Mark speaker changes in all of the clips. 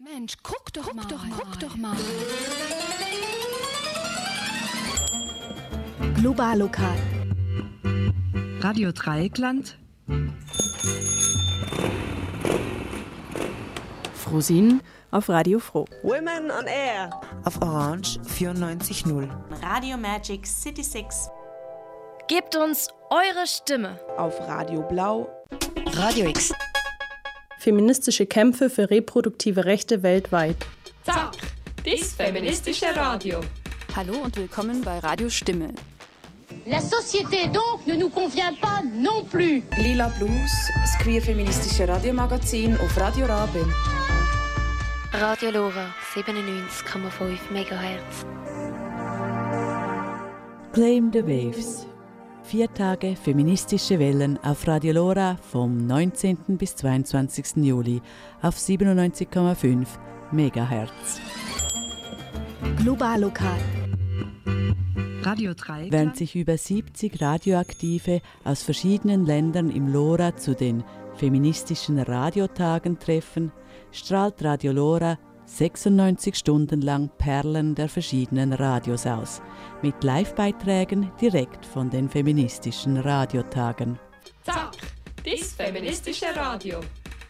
Speaker 1: Mensch, guck doch guck mal, doch, guck doch mal.
Speaker 2: Global lokal.
Speaker 3: Radio Dreieckland.
Speaker 4: Frosin auf Radio Froh.
Speaker 3: Women on Air. Auf Orange 94.0. Radio Magic City 6. Gebt uns eure Stimme.
Speaker 5: Auf Radio Blau. Radio X.
Speaker 4: Feministische Kämpfe für reproduktive Rechte weltweit. Zack,
Speaker 6: das feministische Radio.
Speaker 7: Hallo und willkommen bei Radio Stimme.
Speaker 8: La société donc ne nous convient pas non plus.
Speaker 9: Lila Blues, das queer-feministische Radiomagazin auf Radio Rabe.
Speaker 10: Radio Lora 97,5 MHz.
Speaker 11: Claim the Waves. Vier Tage feministische Wellen auf Radio Lora vom 19. bis 22. Juli auf 97,5 MHz.
Speaker 2: Global lokal.
Speaker 3: Radio 3. Während
Speaker 11: sich über 70 Radioaktive aus verschiedenen Ländern im Lora zu den feministischen Radiotagen treffen, strahlt Radio Lora 96 Stunden lang Perlen der verschiedenen Radios aus, mit Live-Beiträgen direkt von den feministischen Radiotagen. Zack, das
Speaker 6: feministische Radio.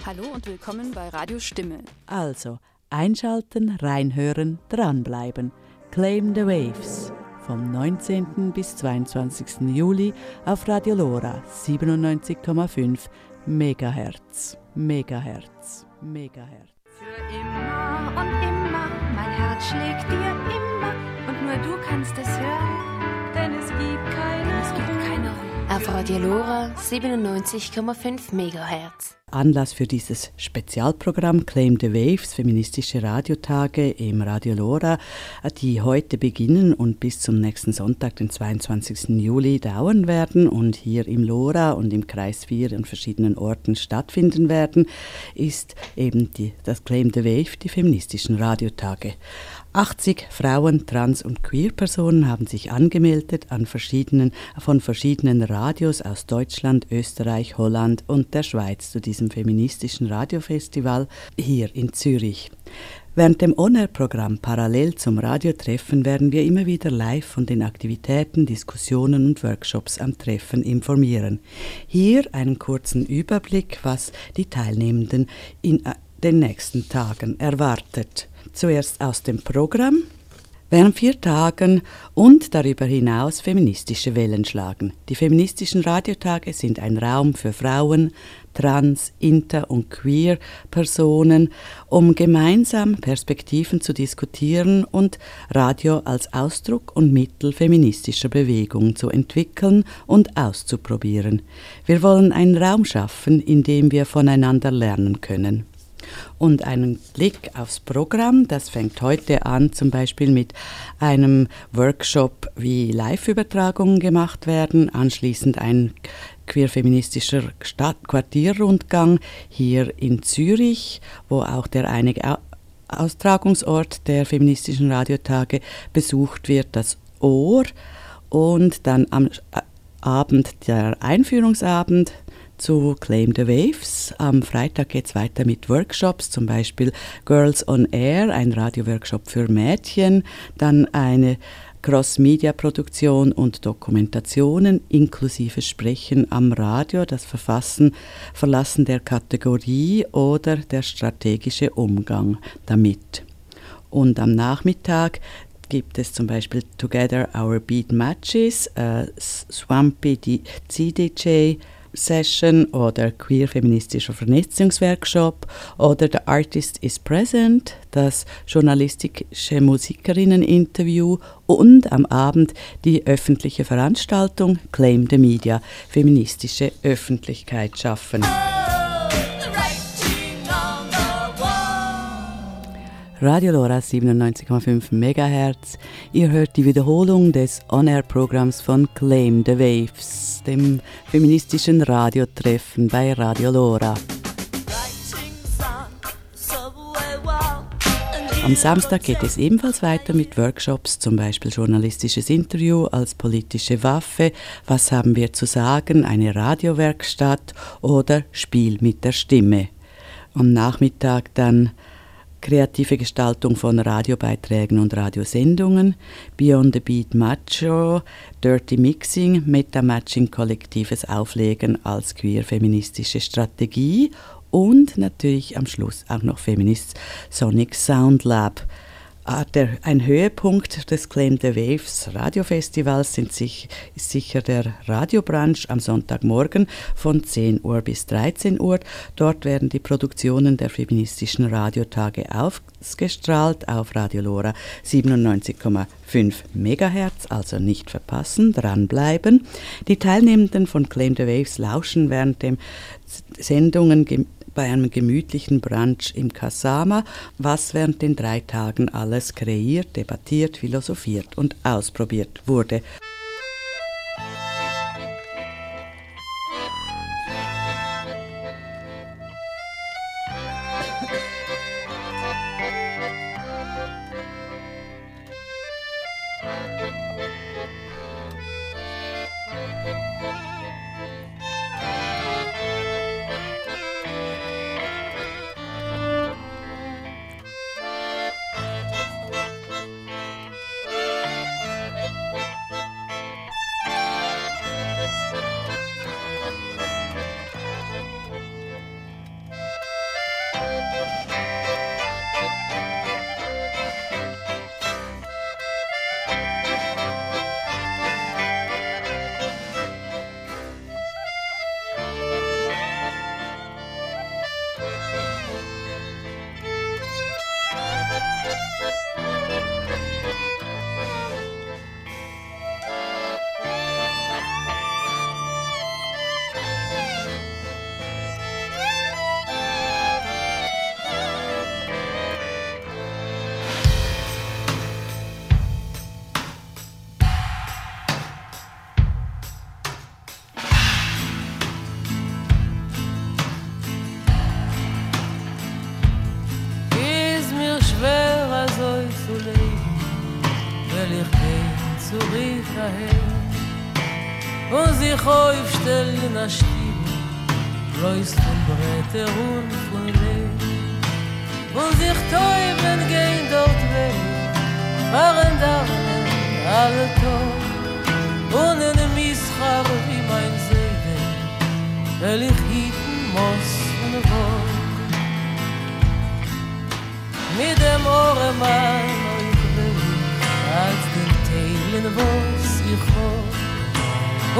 Speaker 7: Hallo und willkommen bei Radio Stimme.
Speaker 11: Also, einschalten, reinhören, dranbleiben. Claim the Waves. Vom 19. bis 22. Juli auf Radio Lora 97,5 Megahertz. Megahertz. Megahertz. Für
Speaker 7: immer Herz schlägt dir immer und nur du kannst es hören, denn es gibt keine, es gibt keine Ruhe.
Speaker 10: Auf Radio Lora 97,5 MHz.
Speaker 11: Anlass für dieses Spezialprogramm Claim the Waves, feministische Radiotage im Radio Lora, die heute beginnen und bis zum nächsten Sonntag, den 22. Juli, dauern werden und hier im Lora und im Kreis 4 an verschiedenen Orten stattfinden werden, ist eben die, das Claim the Wave, die feministischen Radiotage. 80 Frauen, Trans- und Queer-Personen haben sich angemeldet an verschiedenen, von verschiedenen Radios aus Deutschland, Österreich, Holland und der Schweiz zu diesem feministischen Radiofestival hier in Zürich. Während dem On-Air-Programm parallel zum Radiotreffen werden wir immer wieder live von den Aktivitäten, Diskussionen und Workshops am Treffen informieren. Hier einen kurzen Überblick, was die Teilnehmenden in den nächsten Tagen erwartet. Zuerst aus dem Programm. Während vier Tagen und darüber hinaus feministische Wellen schlagen. Die feministischen Radiotage sind ein Raum für Frauen, Trans-, Inter- und Queer-Personen, um gemeinsam Perspektiven zu diskutieren und Radio als Ausdruck und Mittel feministischer Bewegung zu entwickeln und auszuprobieren. Wir wollen einen Raum schaffen, in dem wir voneinander lernen können und einen Blick aufs Programm. Das fängt heute an, zum Beispiel mit einem Workshop, wie Live-Übertragungen gemacht werden, anschließend ein queer-feministischer Quartierrundgang hier in Zürich, wo auch der einige Austragungsort der feministischen Radiotage besucht wird, das Ohr. Und dann am Abend der Einführungsabend zu Claim the Waves. Am Freitag geht es weiter mit Workshops, zum Beispiel Girls on Air, ein Radioworkshop für Mädchen, dann eine Cross-Media-Produktion und Dokumentationen inklusive Sprechen am Radio, das Verfassen, Verlassen der Kategorie oder der strategische Umgang damit. Und am Nachmittag gibt es zum Beispiel Together Our Beat Matches, äh, Swampy CDJ, Session oder queer-feministischer Vernetzungsworkshop oder The Artist is Present, das journalistische Musikerinnen-Interview und am Abend die öffentliche Veranstaltung Claim the Media, feministische Öffentlichkeit schaffen. Radio Lora 97,5 MHz. Ihr hört die Wiederholung des On-Air-Programms von Claim the Waves, dem feministischen Radiotreffen bei Radio Lora. Am Samstag geht es ebenfalls weiter mit Workshops, zum Beispiel journalistisches Interview als politische Waffe, was haben wir zu sagen, eine Radiowerkstatt oder Spiel mit der Stimme. Am Nachmittag dann kreative Gestaltung von Radiobeiträgen und Radiosendungen, Beyond the Beat Macho, Dirty Mixing, Meta-Matching, kollektives Auflegen als queer-feministische Strategie und natürlich am Schluss auch noch Feminist Sonic Sound Lab. Ah, der, ein Höhepunkt des Claim the Waves Radiofestivals sind sich, ist sicher der Radiobrunch am Sonntagmorgen von 10 Uhr bis 13 Uhr. Dort werden die Produktionen der feministischen Radiotage ausgestrahlt auf Radio Lora 97,5 MHz, also nicht verpassen, dranbleiben. Die Teilnehmenden von Claim the Waves lauschen während dem Sendungen bei einem gemütlichen Brunch im Kasama, was während den drei Tagen alles kreiert, debattiert, philosophiert und ausprobiert wurde.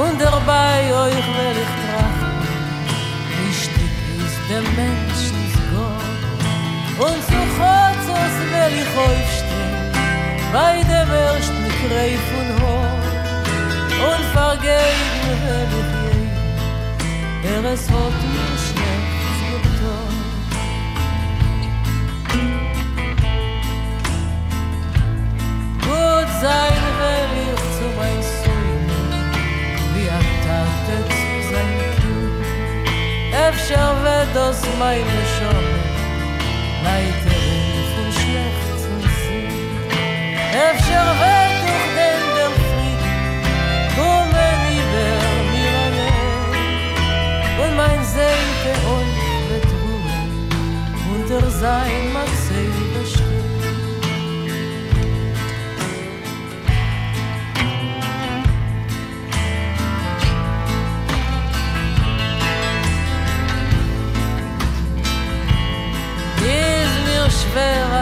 Speaker 12: und dabei euch will ich trachten. Wichtig ist der Mensch, ist Gott. Und so kurz, aus will ich euch stehen, bei dem ersten Kreif und Hoch. Und vergeben will ich jeden, der es hat mir schlecht getan. Gut sei אפשר ודוס מי נשום מי תרף ושלח צמסים אפשר ותוך דן דן פריד קומן איבר מירנה ומיין זה אין תאון ותרו ותר זין מה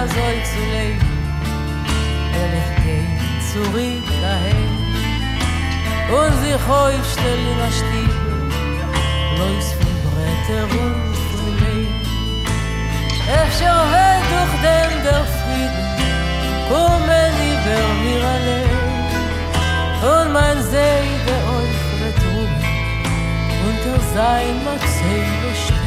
Speaker 12: soll zu leben. Er wird gehen zurück dahin. Und sich heu stellen in der Stiebe. Lois von Bretter und von Leben. Ich schon höre durch den der Frieden. Kommen über mir allein. Und mein Seh der Eufretung. Unter sein Maxeo steht.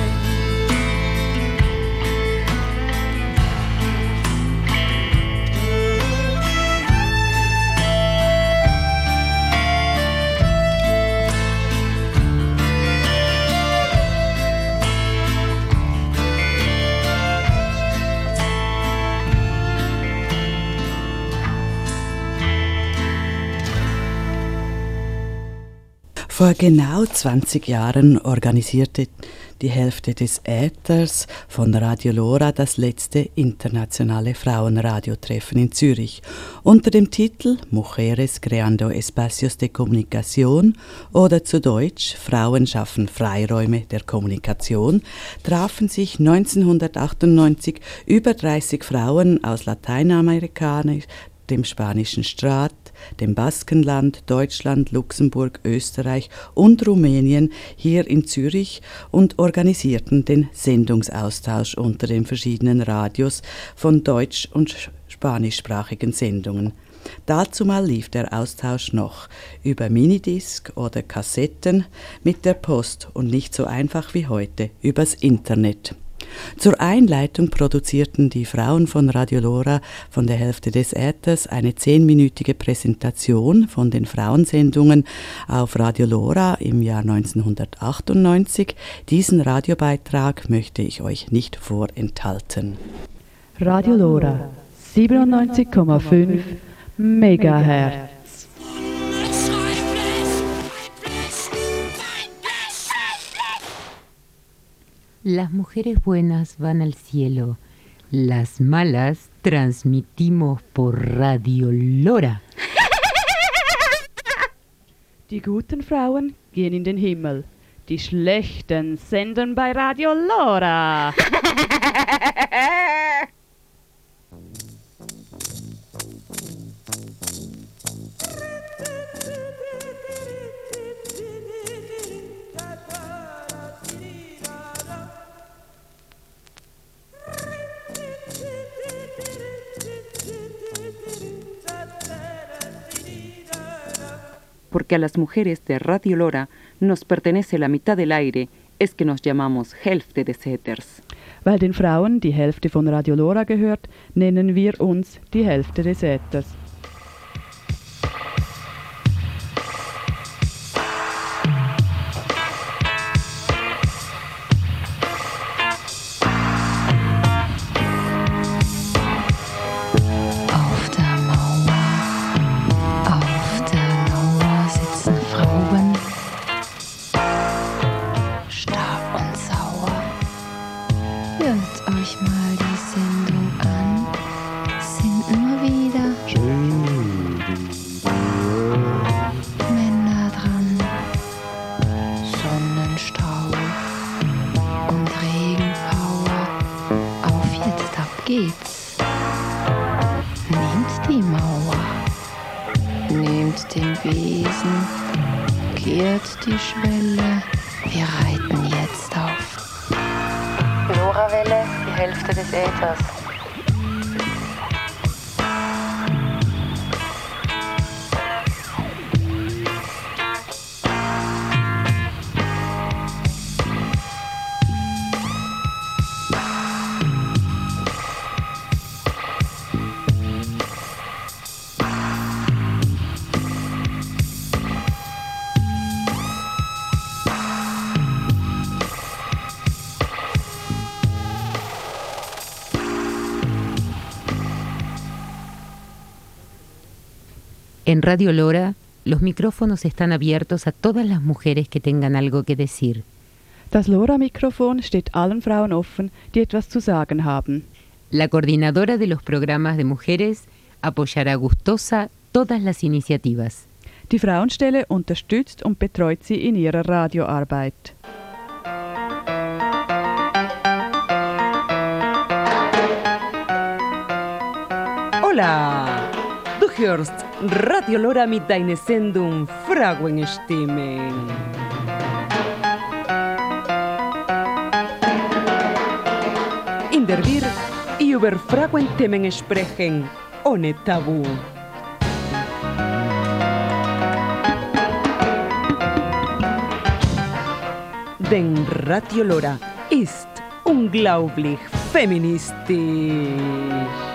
Speaker 11: Vor genau 20 Jahren organisierte die Hälfte des Äthers von Radio Lora das letzte internationale Frauenradiotreffen in Zürich. Unter dem Titel Mujeres creando espacios de comunicación oder zu Deutsch Frauen schaffen Freiräume der Kommunikation trafen sich 1998 über 30 Frauen aus Lateinamerika, dem spanischen Staat, dem Baskenland, Deutschland, Luxemburg, Österreich und Rumänien hier in Zürich und organisierten den Sendungsaustausch unter den verschiedenen Radios von deutsch- und spanischsprachigen Sendungen. Dazumal lief der Austausch noch über Minidisc oder Kassetten mit der Post und nicht so einfach wie heute übers Internet. Zur Einleitung produzierten die Frauen von Radio Lora von der Hälfte des Äthers eine zehnminütige Präsentation von den Frauensendungen auf Radio Lora im Jahr 1998. Diesen Radiobeitrag möchte ich euch nicht vorenthalten.
Speaker 13: Radio Lora 97,5 Megahertz.
Speaker 14: Las mujeres buenas van al cielo, las malas transmitimos por Radio Lora.
Speaker 13: Die guten Frauen gehen in den Himmel, die schlechten senden bei Radio Lora.
Speaker 15: porque a las mujeres de Radio Lora nos pertenece la mitad del aire, es que nos llamamos Hälfte des Äthers.
Speaker 13: Weil den Frauen die Hälfte von Radio Lora gehört, nennen wir uns die Hälfte des Äthers.
Speaker 14: En Radio Lora, los micrófonos están abiertos a todas las mujeres que tengan algo que decir.
Speaker 13: Das Lora-Mikrofon steht allen Frauen offen, die etwas zu sagen haben.
Speaker 14: La coordinadora de los programas de mujeres apoyará gustosa todas las iniciativas.
Speaker 13: Die Frauenstelle unterstützt und betreut sie in ihrer Radioarbeit.
Speaker 9: Hola! Hörst Radio Lora mit deiner Sendung Frauenstimmen. In der wir über Frauenthemen sprechen, ohne Tabu. Denn Radio Lora ist unglaublich feministisch.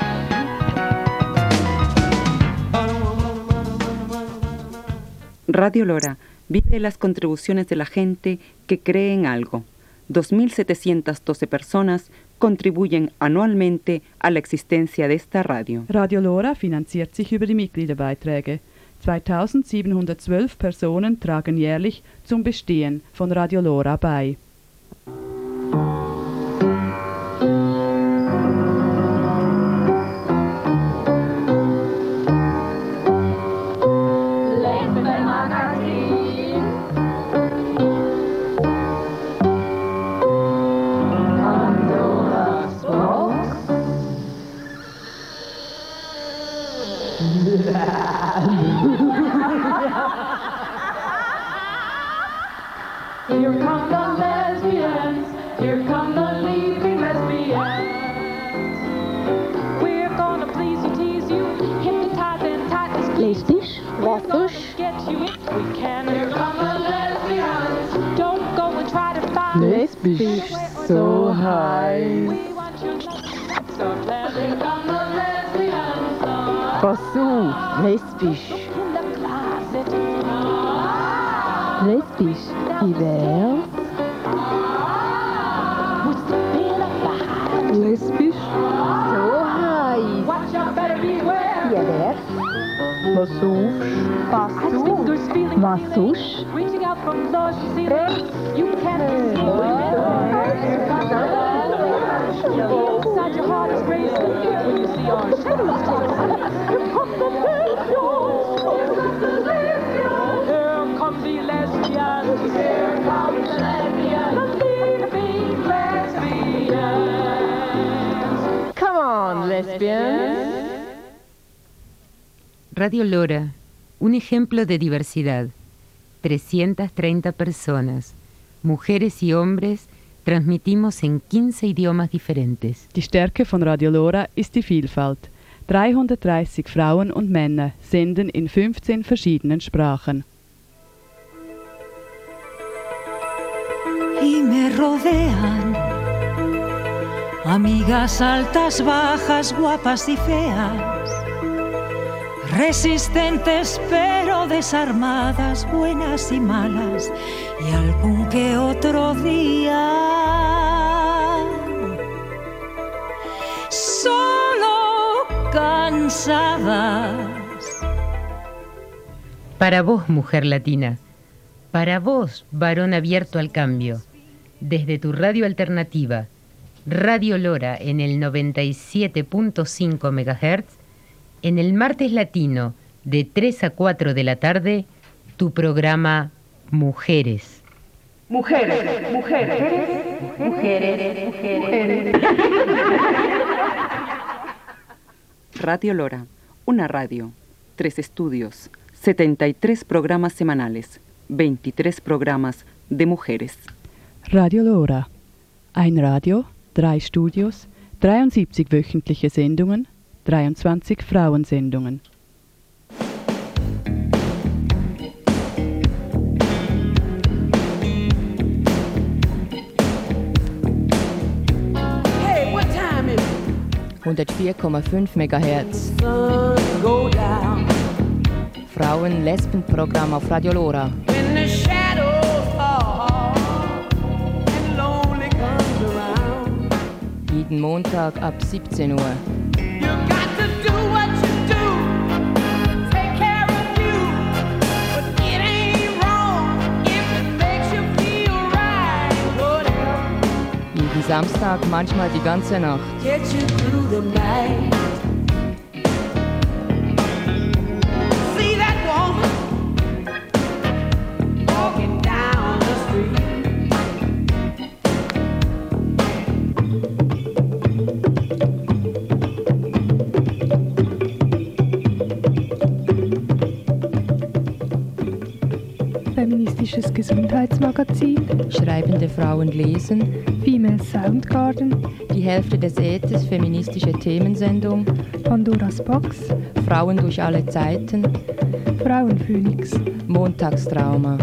Speaker 15: Radio Lora vive las contribuciones de la gente que cree en algo. 2.712 personas contribuyen anualmente a la existencia de esta radio.
Speaker 13: Radio Lora finanziert sich über die Mitgliederbeiträge. 2712 Personen tragen jährlich zum Bestehen von Radio Lora bei.
Speaker 16: Posso? Respisch. Respisch. Ideal.
Speaker 17: Respisch. So
Speaker 16: high.
Speaker 17: Watch
Speaker 16: Vasouche.
Speaker 17: Vasouche. Vasouche. Reaching out from you can Inside your heart is when you see our shadows. Come on, lesbians.
Speaker 14: Radio Lora, un ejemplo de diversidad. 330 personas, mujeres y hombres, transmitimos en 15 idiomas diferentes.
Speaker 13: Die Stärke von Radio Lora ist die Vielfalt. 330 Frauen und Männer senden in 15 verschiedenen Sprachen.
Speaker 18: Y me rodean amigas altas, bajas, guapas y feas resistentes pero desarmadas, buenas y malas, y algún que otro día. Solo cansadas.
Speaker 14: Para vos, mujer latina, para vos, varón abierto al cambio, desde tu radio alternativa, Radio Lora en el 97.5 MHz, en el martes latino de 3 a 4 de la tarde tu programa Mujeres.
Speaker 9: Mujeres, mujeres, mujeres, mujeres.
Speaker 15: Radio Lora, una radio, tres estudios, 73 programas semanales, 23 programas de mujeres.
Speaker 13: Radio Lora, ein Radio, drei Studios, 73 wöchentliche Sendungen, 23 Frauensendungen.
Speaker 1: Hey, what time is it?
Speaker 19: 104,5 MHz. Frauen-Lesben-Programm auf Radio Lora. Jeden Montag ab 17 Uhr. Samstag, manchmal die ganze Nacht.
Speaker 1: Feministisches Gesundheitsmagazin.
Speaker 19: Schreibende Frauen lesen.
Speaker 1: Female Soundgarden.
Speaker 19: Die Hälfte des Äthers, feministische Themensendung.
Speaker 1: Pandoras Box.
Speaker 19: Frauen durch alle Zeiten.
Speaker 1: Frauenphoenix.
Speaker 19: Montagstrauma.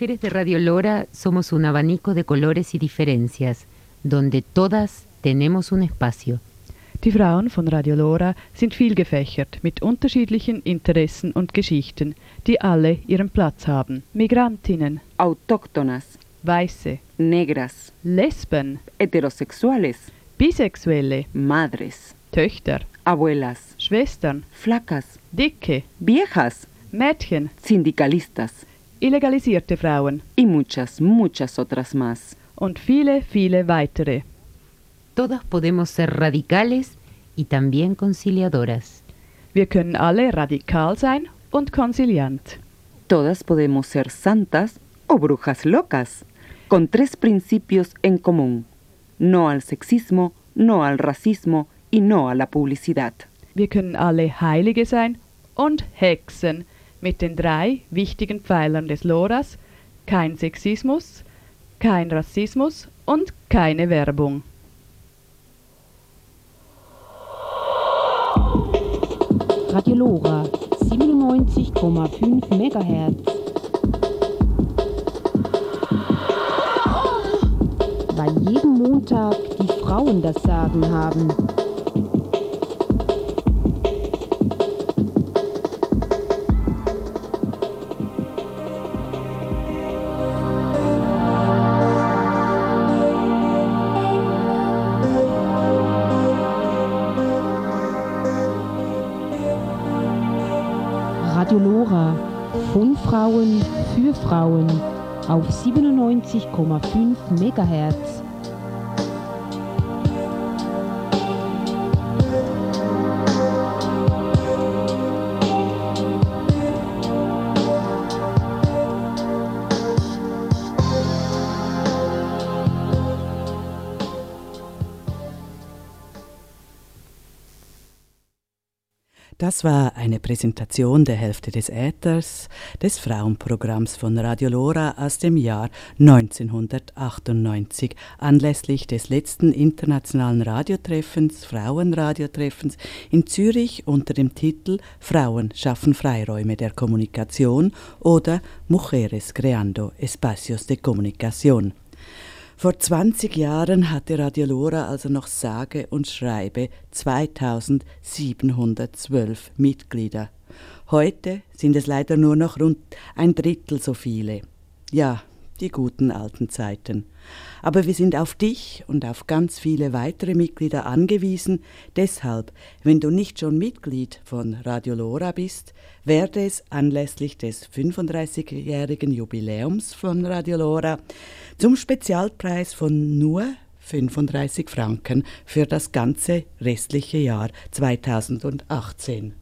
Speaker 14: Mujeres de Radio Lora somos un abanico de colores y diferencias, donde todas tenemos un espacio.
Speaker 13: Die Frauen von Radio Lora sind vielgefächert mit unterschiedlichen Interessen und Geschichten, die alle ihren Platz haben. Migrantinnen,
Speaker 15: Autóctonas,
Speaker 13: Weiße,
Speaker 15: negras,
Speaker 13: Lesben,
Speaker 15: heterosexuales,
Speaker 13: Bisexuelle,
Speaker 15: madres,
Speaker 13: Töchter,
Speaker 15: abuelas,
Speaker 13: Schwestern,
Speaker 15: flacas,
Speaker 13: Dicke,
Speaker 15: viejas,
Speaker 13: Mädchen,
Speaker 15: sindicalistas
Speaker 13: illegalisierte Frauen
Speaker 15: y muchas, muchas otras más.
Speaker 13: und viele, viele weitere.
Speaker 14: Todas podemos ser radicales y también conciliadoras.
Speaker 13: Wir können alle radikal sein und konsiliant.
Speaker 15: Todas podemos ser santas o brujas locas, con tres principios en común. No al sexismo, no al racismo y no a la publicidad.
Speaker 13: Wir können alle Heilige sein und Hexen mit den drei wichtigen Pfeilern des Loras, kein Sexismus, kein Rassismus und keine Werbung.
Speaker 16: Radio Lora 97,5 MHz. Weil jeden Montag die Frauen das Sagen haben. Lora von Frauen für Frauen auf 97,5 MHz.
Speaker 11: Das war eine Präsentation der Hälfte des Äthers des Frauenprogramms von Radio Lora aus dem Jahr 1998 anlässlich des letzten internationalen Radiotreffens, Frauenradiotreffens in Zürich unter dem Titel Frauen schaffen Freiräume der Kommunikation oder Mujeres creando espacios de comunicación. Vor 20 Jahren hatte Radio Lora also noch sage und schreibe 2712 Mitglieder. Heute sind es leider nur noch rund ein Drittel so viele. Ja, die guten alten Zeiten. Aber wir sind auf dich und auf ganz viele weitere Mitglieder angewiesen. Deshalb, wenn du nicht schon Mitglied von Radio Lora bist, werde es anlässlich des 35-jährigen Jubiläums von Radio Lora zum Spezialpreis von nur 35 Franken für das ganze restliche Jahr 2018.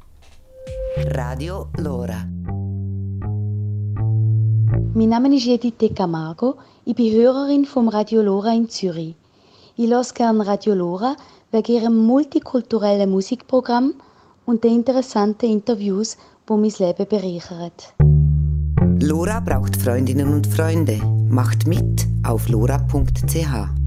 Speaker 3: Radio Lora.
Speaker 20: Mein Name ist Edith Camargo. Ich bin Hörerin vom Radio Lora in Zürich. Ich höre gerne Radio Lora wegen ihrem multikulturellen Musikprogramm und den interessanten Interviews, die mein Leben bereichern.
Speaker 3: Lora braucht Freundinnen und Freunde. Macht mit auf lora.ch.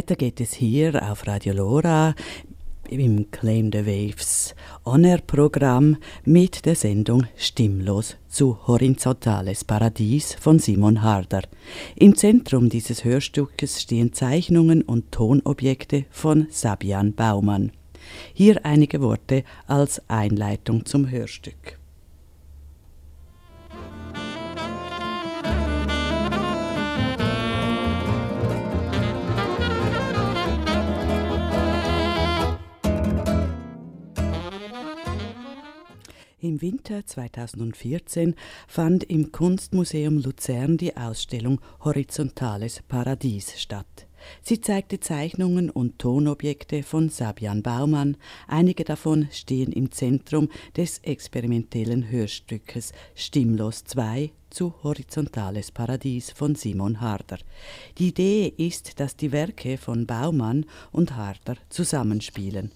Speaker 11: Weiter geht es hier auf Radio Lora im Claim the Waves On-Air-Programm mit der Sendung Stimmlos zu Horizontales Paradies von Simon Harder. Im Zentrum dieses Hörstückes stehen Zeichnungen und Tonobjekte von Sabian Baumann. Hier einige Worte als Einleitung zum Hörstück. Im Winter 2014 fand im Kunstmuseum Luzern die Ausstellung Horizontales Paradies statt. Sie zeigte Zeichnungen und Tonobjekte von Sabian Baumann. Einige davon stehen im Zentrum des experimentellen Hörstückes Stimmlos 2 zu Horizontales Paradies von Simon Harder. Die Idee ist, dass die Werke von Baumann und Harder zusammenspielen.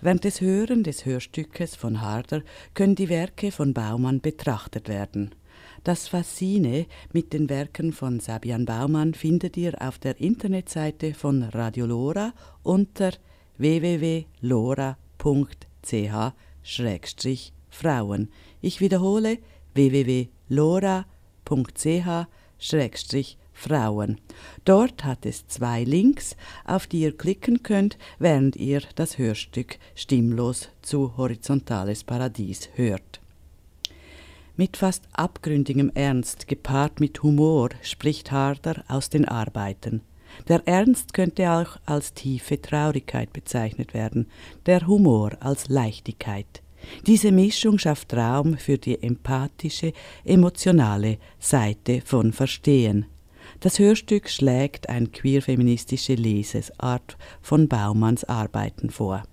Speaker 11: Während des Hören des Hörstückes von Harder können die Werke von Baumann betrachtet werden. Das Fascine mit den Werken von Sabian Baumann findet ihr auf der Internetseite von Radio Lora unter www.lora.ch-frauen. Ich wiederhole www.lora.ch-frauen. Frauen. Dort hat es zwei Links, auf die ihr klicken könnt, während ihr das Hörstück stimmlos zu Horizontales Paradies hört. Mit fast abgründigem Ernst, gepaart mit Humor, spricht Harder aus den Arbeiten. Der Ernst könnte auch als tiefe Traurigkeit bezeichnet werden, der Humor als Leichtigkeit. Diese Mischung schafft Raum für die empathische, emotionale Seite von Verstehen. Das Hörstück schlägt eine queer-feministische Lesesart von Baumanns Arbeiten vor.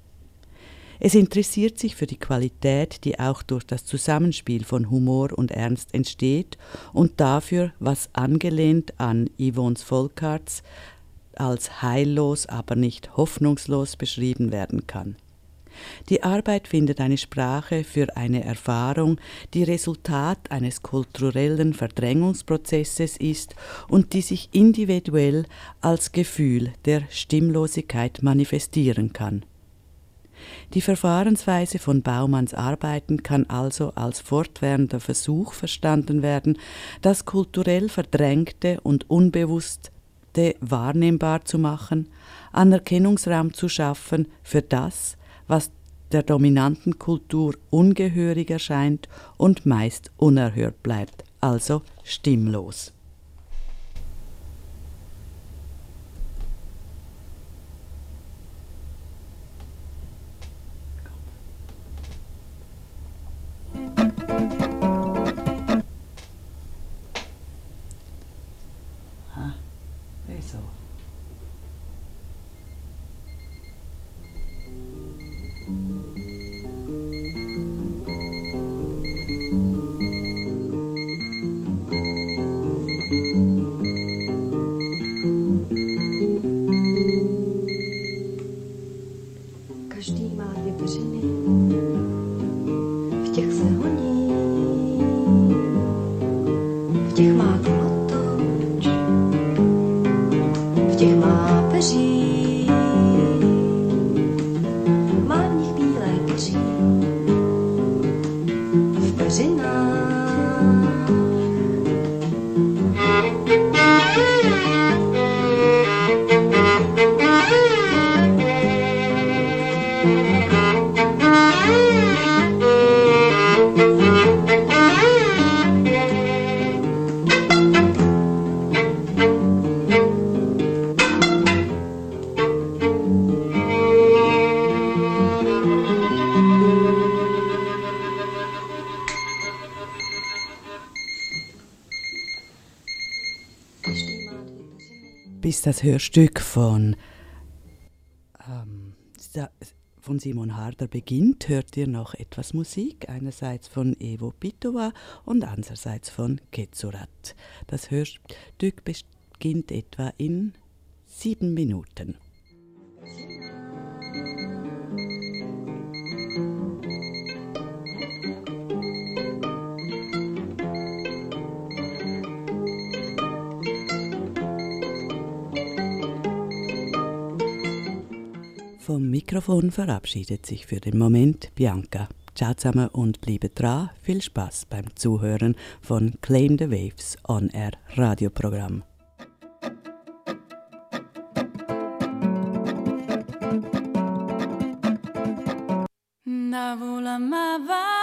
Speaker 11: Es interessiert sich für die Qualität, die auch durch das Zusammenspiel von Humor und Ernst entsteht und dafür, was angelehnt an Yvonne's Volkarts als heillos, aber nicht hoffnungslos beschrieben werden kann. Die Arbeit findet eine Sprache für eine Erfahrung, die Resultat eines kulturellen Verdrängungsprozesses ist und die sich individuell als Gefühl der Stimmlosigkeit manifestieren kann. Die Verfahrensweise von Baumanns Arbeiten kann also als fortwährender Versuch verstanden werden, das kulturell Verdrängte und Unbewusste wahrnehmbar zu machen, Anerkennungsraum zu schaffen für das, was der dominanten Kultur ungehörig erscheint und meist unerhört bleibt, also stimmlos. Das Hörstück von, ähm, von Simon Harder beginnt, hört ihr noch etwas Musik, einerseits von Evo Pitova und andererseits von Ketsurat. Das Hörstück beginnt etwa in sieben Minuten. Vom Mikrofon verabschiedet sich für den Moment Bianca. Ciao zusammen und bleibt dran. Viel Spaß beim Zuhören von Claim the Waves On Air Radioprogramm.
Speaker 6: Navola mavava,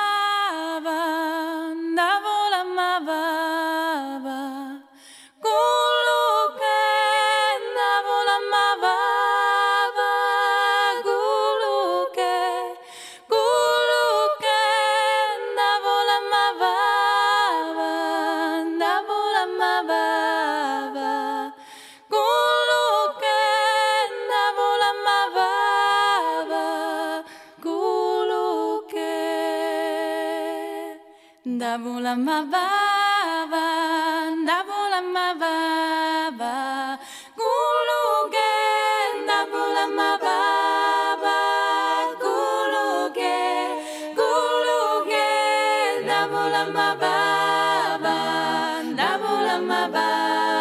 Speaker 6: Vulamavava, da vulamavava, gulugen, da vulamavava, gulugen, gulugen, da vulamavava, da vulamavava.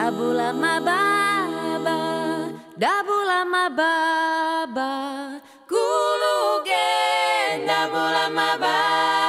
Speaker 6: Dabula mababa, dabula mababa, guluge, dabula mababa,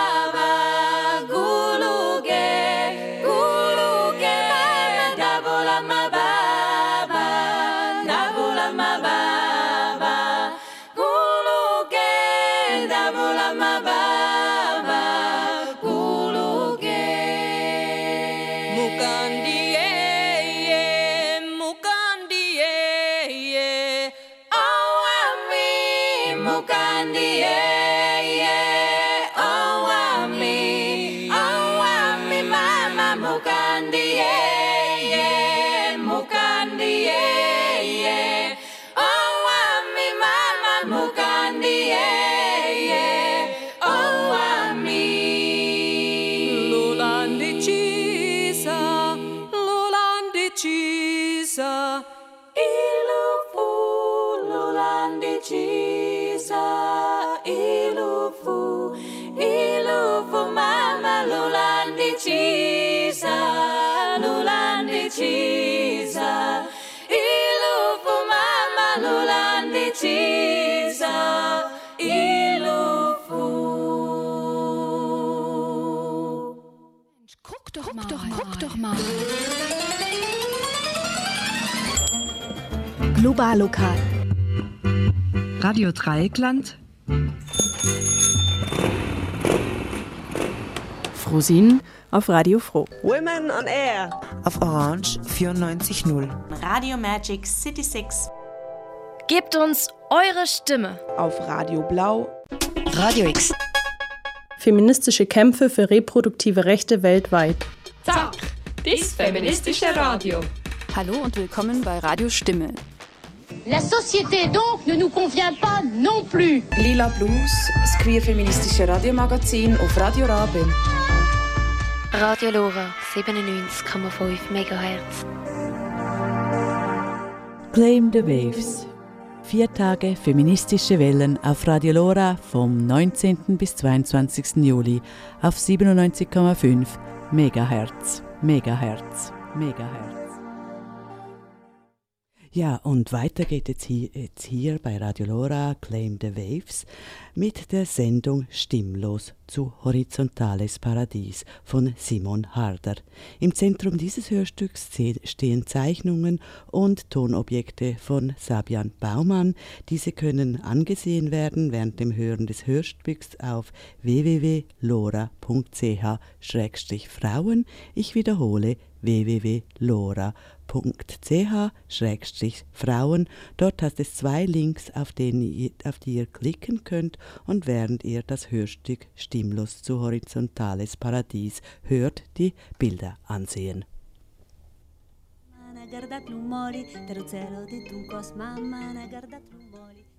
Speaker 2: Globallokal.
Speaker 3: Radio Dreieckland.
Speaker 4: Frosin auf Radio Froh.
Speaker 3: Women on Air. Auf Orange 94.0.
Speaker 7: Radio Magic City 6.
Speaker 19: Gebt uns eure Stimme.
Speaker 5: Auf Radio Blau.
Speaker 3: Radio X.
Speaker 4: Feministische Kämpfe für reproduktive Rechte weltweit.
Speaker 6: Zack, das feministische Radio.
Speaker 7: Hallo und willkommen bei Radio Stimme.
Speaker 8: La société donc ne nous convient pas non plus. Lila Blues, das queer-feministische
Speaker 5: Radiomagazin auf Radio Rabe.
Speaker 21: Radio Lora 97,5 MHz.
Speaker 11: Claim the Waves. Vier Tage feministische Wellen auf Radio Lora vom 19. bis 22. Juli auf 97,5 Megahertz. Megahertz. Megahertz. Ja, und weiter geht es hier, jetzt hier bei Radio Lora Claim the Waves mit der Sendung Stimmlos zu Horizontales Paradies von Simon Harder. Im Zentrum dieses Hörstücks stehen Zeichnungen und Tonobjekte von Sabian Baumann. Diese können angesehen werden während dem Hören des Hörstücks auf www.lora.ch-frauen. Ich wiederhole www.lora.ch-frauen. Dort hat es zwei Links, auf, denen, auf die ihr klicken könnt und während ihr das Hörstück Stimmlos zu Horizontales Paradies hört, die Bilder ansehen. Guardat l'umoli, terzo cielo di tu cos, mamma, guardat l'umoli.